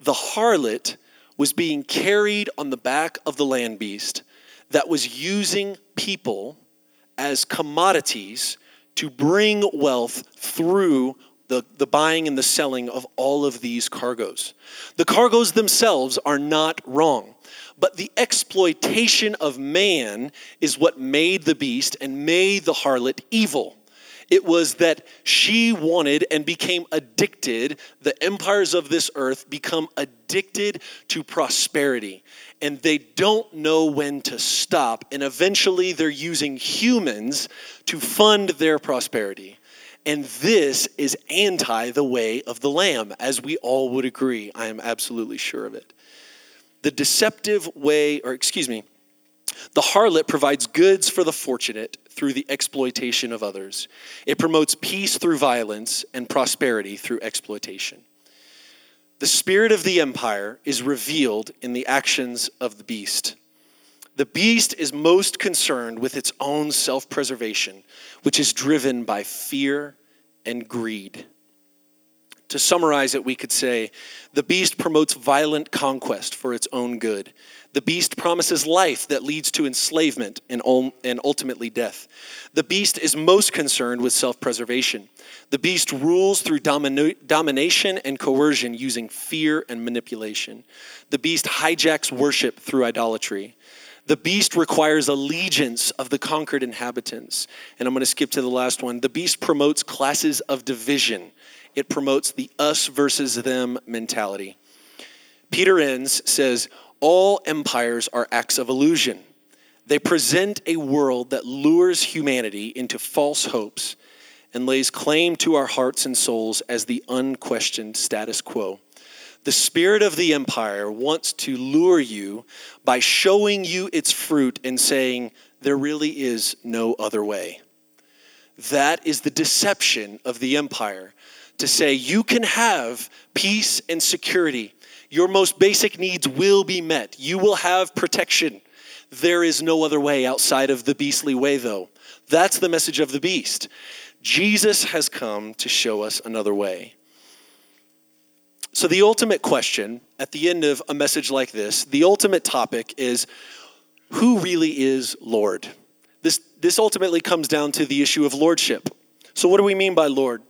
The harlot was being carried on the back of the land beast that was using people as commodities to bring wealth through the, the buying and the selling of all of these cargoes. The cargoes themselves are not wrong, but the exploitation of man is what made the beast and made the harlot evil. It was that she wanted and became addicted, the empires of this earth become addicted to prosperity. And they don't know when to stop. And eventually they're using humans to fund their prosperity. And this is anti the way of the Lamb, as we all would agree. I am absolutely sure of it. The deceptive way, or excuse me, the harlot provides goods for the fortunate through the exploitation of others. It promotes peace through violence and prosperity through exploitation. The spirit of the empire is revealed in the actions of the beast. The beast is most concerned with its own self preservation, which is driven by fear and greed. To summarize it, we could say the beast promotes violent conquest for its own good. The beast promises life that leads to enslavement and, ultimately death. The beast is most concerned with self preservation. The beast rules through domination and coercion using fear and manipulation. The beast hijacks worship through idolatry. The beast requires allegiance of the conquered inhabitants. And I'm going to skip to the last one. The beast promotes classes of division it promotes the us versus them mentality. Peter Enns says, All empires are acts of illusion. They present a world that lures humanity into false hopes and lays claim to our hearts and souls as the unquestioned status quo. The spirit of the empire wants to lure you by showing you its fruit and saying, There really is no other way. That is the deception of the empire to say you can have peace and security. Your most basic needs will be met. You will have protection. There is no other way outside of the beastly way, though. That's the message of the beast. Jesus has come to show us another way. So, the ultimate question at the end of a message like this, the ultimate topic is who really is Lord? This, this ultimately comes down to the issue of lordship. So, what do we mean by Lord?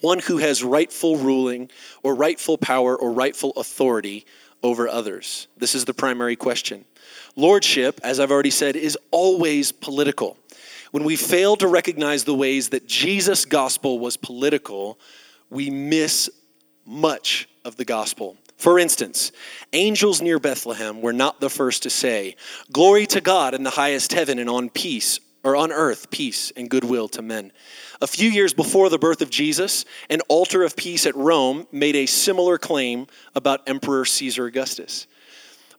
One who has rightful ruling or rightful power or rightful authority over others? This is the primary question. Lordship, as I've already said, is always political. When we fail to recognize the ways that Jesus' gospel was political, we miss much of the gospel. For instance, angels near Bethlehem were not the first to say, Glory to God in the highest heaven and on peace, or on earth, peace and goodwill to men. A few years before the birth of Jesus, an altar of peace at Rome made a similar claim about Emperor Caesar Augustus.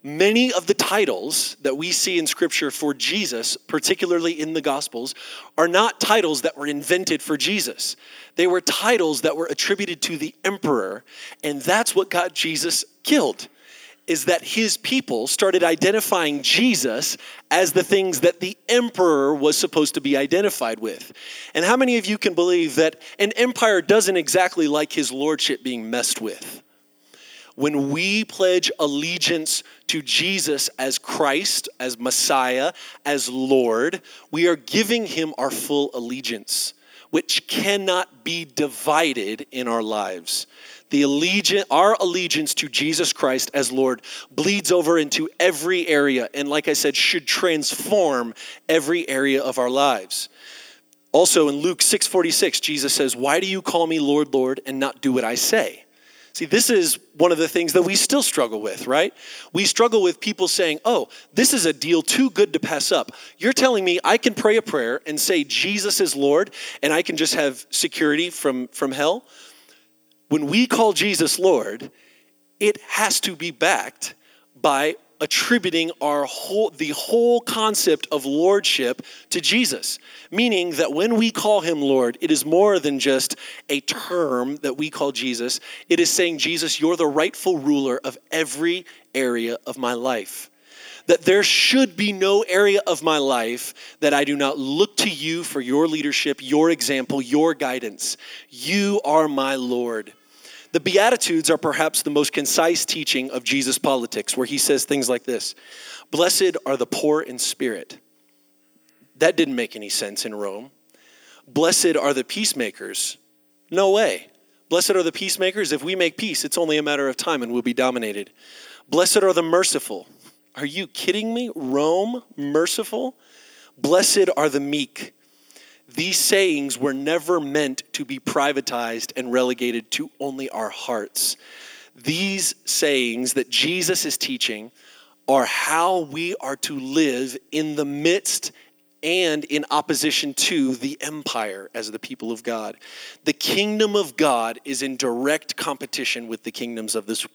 Many of the titles that we see in Scripture for Jesus, particularly in the Gospels, are not titles that were invented for Jesus. They were titles that were attributed to the emperor, and that's what got Jesus killed. Is that his people started identifying Jesus as the things that the emperor was supposed to be identified with. And how many of you can believe that an empire doesn't exactly like his lordship being messed with? When we pledge allegiance to Jesus as Christ, as Messiah, as Lord, we are giving him our full allegiance, which cannot be divided in our lives. The allegiance, our allegiance to Jesus Christ as Lord bleeds over into every area, and like I said, should transform every area of our lives. Also in Luke 6:46, Jesus says, "Why do you call me Lord, Lord, and not do what I say?" See, this is one of the things that we still struggle with, right? We struggle with people saying, oh, this is a deal too good to pass up. You're telling me I can pray a prayer and say Jesus is Lord and I can just have security from, from hell? When we call Jesus Lord, it has to be backed by attributing our whole the whole concept of lordship to Jesus meaning that when we call him lord it is more than just a term that we call Jesus it is saying Jesus you're the rightful ruler of every area of my life that there should be no area of my life that I do not look to you for your leadership, your example, your guidance. You are my Lord. The Beatitudes are perhaps the most concise teaching of Jesus' politics, where he says things like this Blessed are the poor in spirit. That didn't make any sense in Rome. Blessed are the peacemakers. No way. Blessed are the peacemakers. If we make peace, it's only a matter of time and we'll be dominated. Blessed are the merciful. Are you kidding me? Rome, merciful? Blessed are the meek. These sayings were never meant to be privatized and relegated to only our hearts. These sayings that Jesus is teaching are how we are to live in the midst and in opposition to the empire as the people of God. The kingdom of God is in direct competition with the kingdoms of this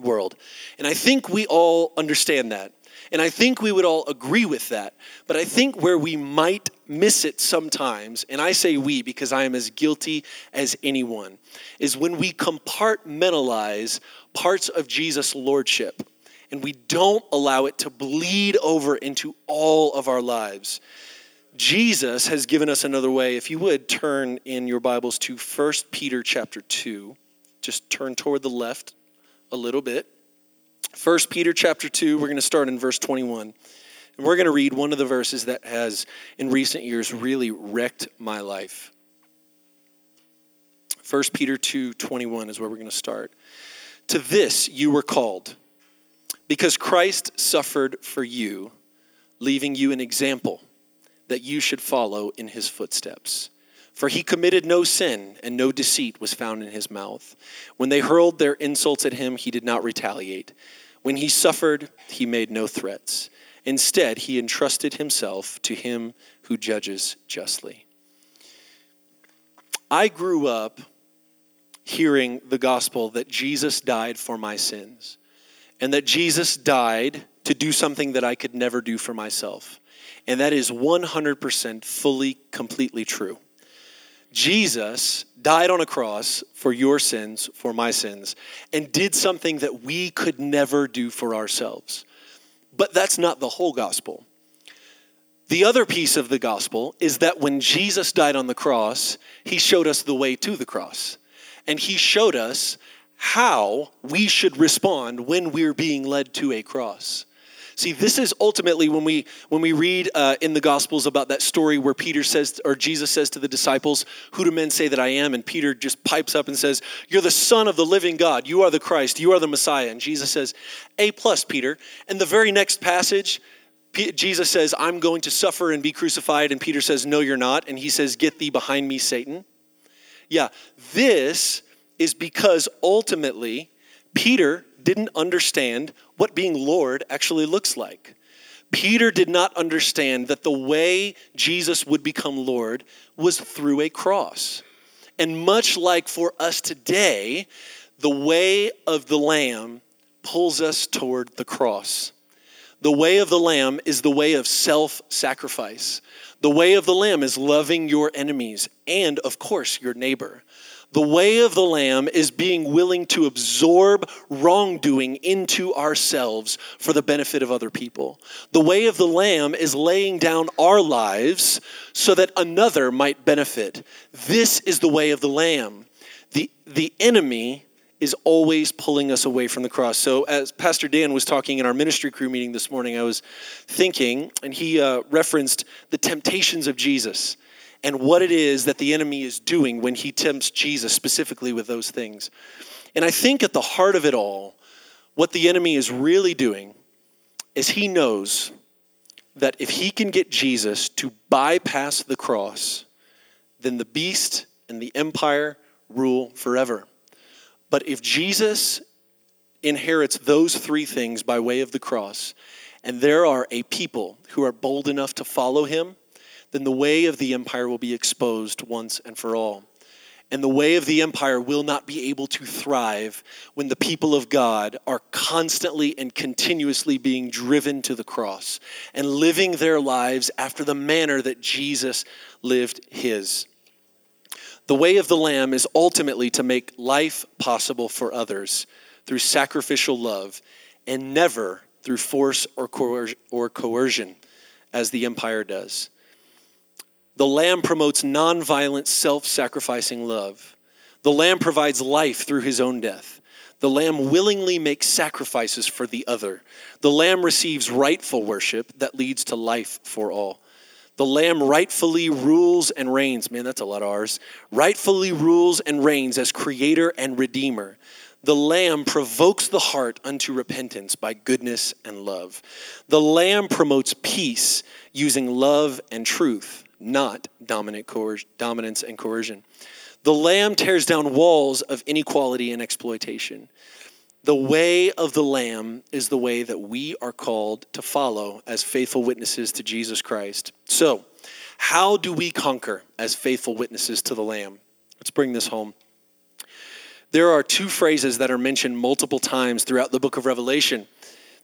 world. And I think we all understand that. And I think we would all agree with that. But I think where we might miss it sometimes, and I say we because I am as guilty as anyone, is when we compartmentalize parts of Jesus' lordship and we don't allow it to bleed over into all of our lives. Jesus has given us another way. If you would turn in your Bibles to 1 Peter chapter 2, just turn toward the left a little bit. 1 Peter chapter 2, we're going to start in verse 21. And we're going to read one of the verses that has, in recent years, really wrecked my life. 1 Peter 2 21 is where we're going to start. To this you were called, because Christ suffered for you, leaving you an example that you should follow in his footsteps. For he committed no sin, and no deceit was found in his mouth. When they hurled their insults at him, he did not retaliate. When he suffered, he made no threats. Instead, he entrusted himself to him who judges justly. I grew up hearing the gospel that Jesus died for my sins and that Jesus died to do something that I could never do for myself. And that is 100% fully, completely true. Jesus died on a cross for your sins, for my sins, and did something that we could never do for ourselves. But that's not the whole gospel. The other piece of the gospel is that when Jesus died on the cross, he showed us the way to the cross. And he showed us how we should respond when we're being led to a cross. See, this is ultimately when we when we read uh, in the Gospels about that story where Peter says or Jesus says to the disciples, "Who do men say that I am?" And Peter just pipes up and says, "You're the Son of the living God. You are the Christ. You are the Messiah." And Jesus says, "A plus, Peter." And the very next passage. Jesus says, I'm going to suffer and be crucified. And Peter says, No, you're not. And he says, Get thee behind me, Satan. Yeah, this is because ultimately Peter didn't understand what being Lord actually looks like. Peter did not understand that the way Jesus would become Lord was through a cross. And much like for us today, the way of the Lamb pulls us toward the cross. The way of the Lamb is the way of self sacrifice. The way of the Lamb is loving your enemies and, of course, your neighbor. The way of the Lamb is being willing to absorb wrongdoing into ourselves for the benefit of other people. The way of the Lamb is laying down our lives so that another might benefit. This is the way of the Lamb. The, the enemy is always pulling us away from the cross. So, as Pastor Dan was talking in our ministry crew meeting this morning, I was thinking, and he uh, referenced the temptations of Jesus and what it is that the enemy is doing when he tempts Jesus specifically with those things. And I think at the heart of it all, what the enemy is really doing is he knows that if he can get Jesus to bypass the cross, then the beast and the empire rule forever. But if Jesus inherits those three things by way of the cross, and there are a people who are bold enough to follow him, then the way of the empire will be exposed once and for all. And the way of the empire will not be able to thrive when the people of God are constantly and continuously being driven to the cross and living their lives after the manner that Jesus lived his. The way of the Lamb is ultimately to make life possible for others through sacrificial love and never through force or, or coercion, as the empire does. The Lamb promotes nonviolent, self sacrificing love. The Lamb provides life through his own death. The Lamb willingly makes sacrifices for the other. The Lamb receives rightful worship that leads to life for all. The Lamb rightfully rules and reigns. Man, that's a lot of ours. Rightfully rules and reigns as creator and redeemer. The Lamb provokes the heart unto repentance by goodness and love. The Lamb promotes peace using love and truth not dominant coer- dominance and coercion. The Lamb tears down walls of inequality and exploitation. The way of the Lamb is the way that we are called to follow as faithful witnesses to Jesus Christ. So, how do we conquer as faithful witnesses to the Lamb? Let's bring this home. There are two phrases that are mentioned multiple times throughout the book of Revelation.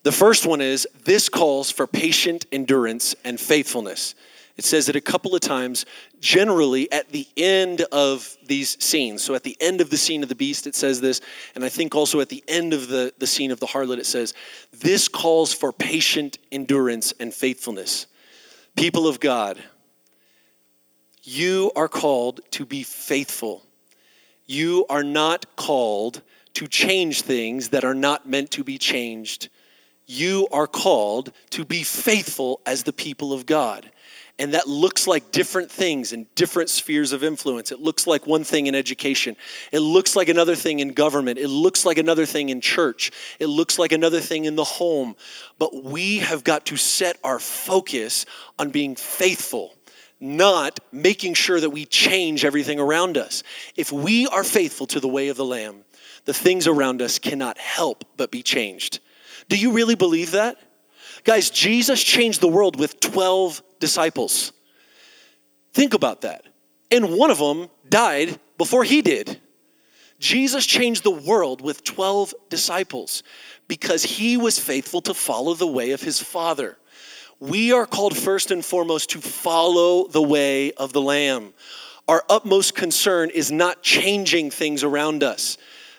The first one is this calls for patient endurance and faithfulness. It says it a couple of times, generally at the end of these scenes. So at the end of the scene of the beast, it says this. And I think also at the end of the, the scene of the harlot, it says, This calls for patient endurance and faithfulness. People of God, you are called to be faithful. You are not called to change things that are not meant to be changed. You are called to be faithful as the people of God. And that looks like different things in different spheres of influence. It looks like one thing in education. It looks like another thing in government. It looks like another thing in church. It looks like another thing in the home. But we have got to set our focus on being faithful, not making sure that we change everything around us. If we are faithful to the way of the Lamb, the things around us cannot help but be changed. Do you really believe that? Guys, Jesus changed the world with 12 disciples. Think about that. And one of them died before he did. Jesus changed the world with 12 disciples because he was faithful to follow the way of his Father. We are called first and foremost to follow the way of the Lamb. Our utmost concern is not changing things around us.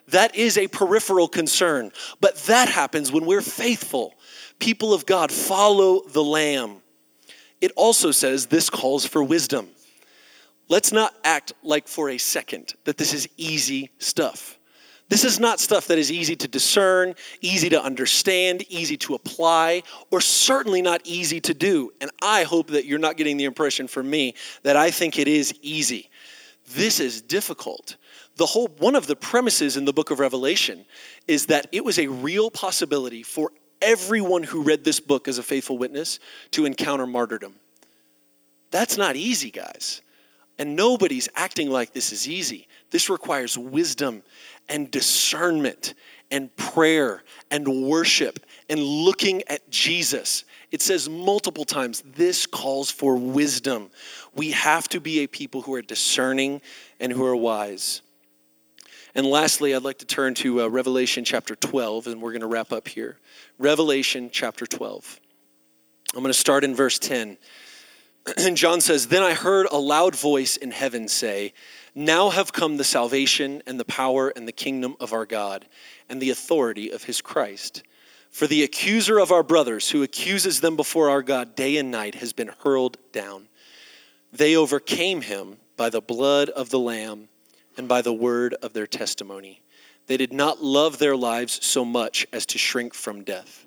That is a peripheral concern, but that happens when we're faithful people of God, follow the Lamb. It also says this calls for wisdom. Let's not act like for a second that this is easy stuff. This is not stuff that is easy to discern, easy to understand, easy to apply, or certainly not easy to do. And I hope that you're not getting the impression from me that I think it is easy. This is difficult. The whole one of the premises in the book of Revelation is that it was a real possibility for everyone who read this book as a faithful witness to encounter martyrdom. That's not easy, guys. And nobody's acting like this is easy. This requires wisdom and discernment and prayer and worship and looking at Jesus. It says multiple times this calls for wisdom. We have to be a people who are discerning and who are wise. And lastly, I'd like to turn to uh, Revelation chapter 12, and we're going to wrap up here. Revelation chapter 12. I'm going to start in verse 10. And John says, Then I heard a loud voice in heaven say, Now have come the salvation and the power and the kingdom of our God and the authority of his Christ. For the accuser of our brothers, who accuses them before our God day and night, has been hurled down. They overcame him by the blood of the Lamb and by the word of their testimony. They did not love their lives so much as to shrink from death.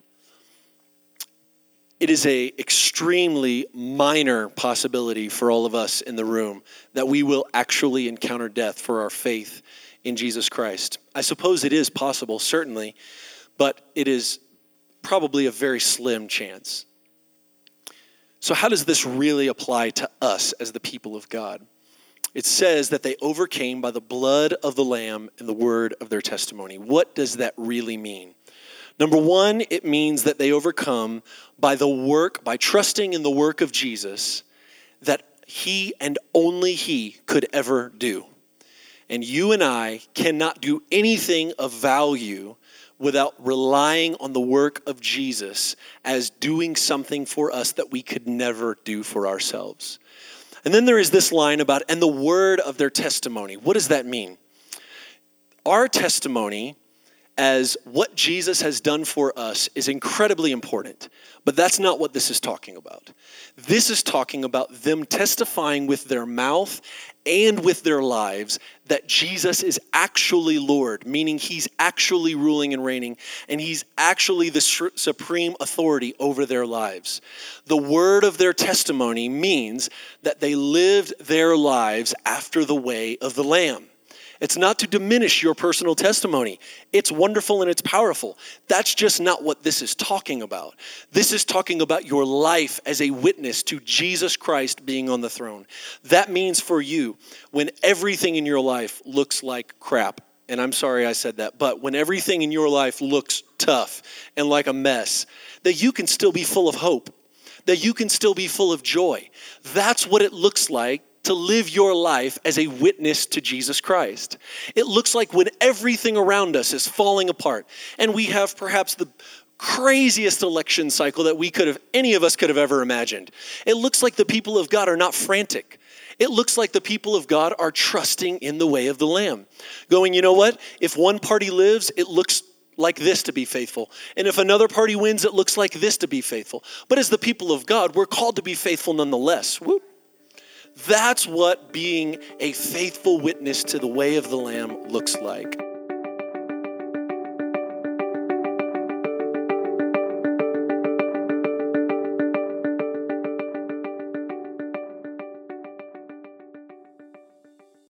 It is a extremely minor possibility for all of us in the room that we will actually encounter death for our faith in Jesus Christ. I suppose it is possible, certainly, but it is probably a very slim chance. So, how does this really apply to us as the people of God? It says that they overcame by the blood of the Lamb and the word of their testimony. What does that really mean? Number one, it means that they overcome by the work, by trusting in the work of Jesus that he and only he could ever do. And you and I cannot do anything of value without relying on the work of Jesus as doing something for us that we could never do for ourselves. And then there is this line about, and the word of their testimony. What does that mean? Our testimony as what Jesus has done for us is incredibly important, but that's not what this is talking about. This is talking about them testifying with their mouth and with their lives that Jesus is actually Lord, meaning he's actually ruling and reigning, and he's actually the supreme authority over their lives. The word of their testimony means that they lived their lives after the way of the Lamb. It's not to diminish your personal testimony. It's wonderful and it's powerful. That's just not what this is talking about. This is talking about your life as a witness to Jesus Christ being on the throne. That means for you, when everything in your life looks like crap, and I'm sorry I said that, but when everything in your life looks tough and like a mess, that you can still be full of hope, that you can still be full of joy. That's what it looks like to live your life as a witness to Jesus Christ. It looks like when everything around us is falling apart and we have perhaps the craziest election cycle that we could have any of us could have ever imagined. It looks like the people of God are not frantic. It looks like the people of God are trusting in the way of the lamb. Going, you know what? If one party lives, it looks like this to be faithful. And if another party wins, it looks like this to be faithful. But as the people of God, we're called to be faithful nonetheless. Whoop. That's what being a faithful witness to the way of the Lamb looks like.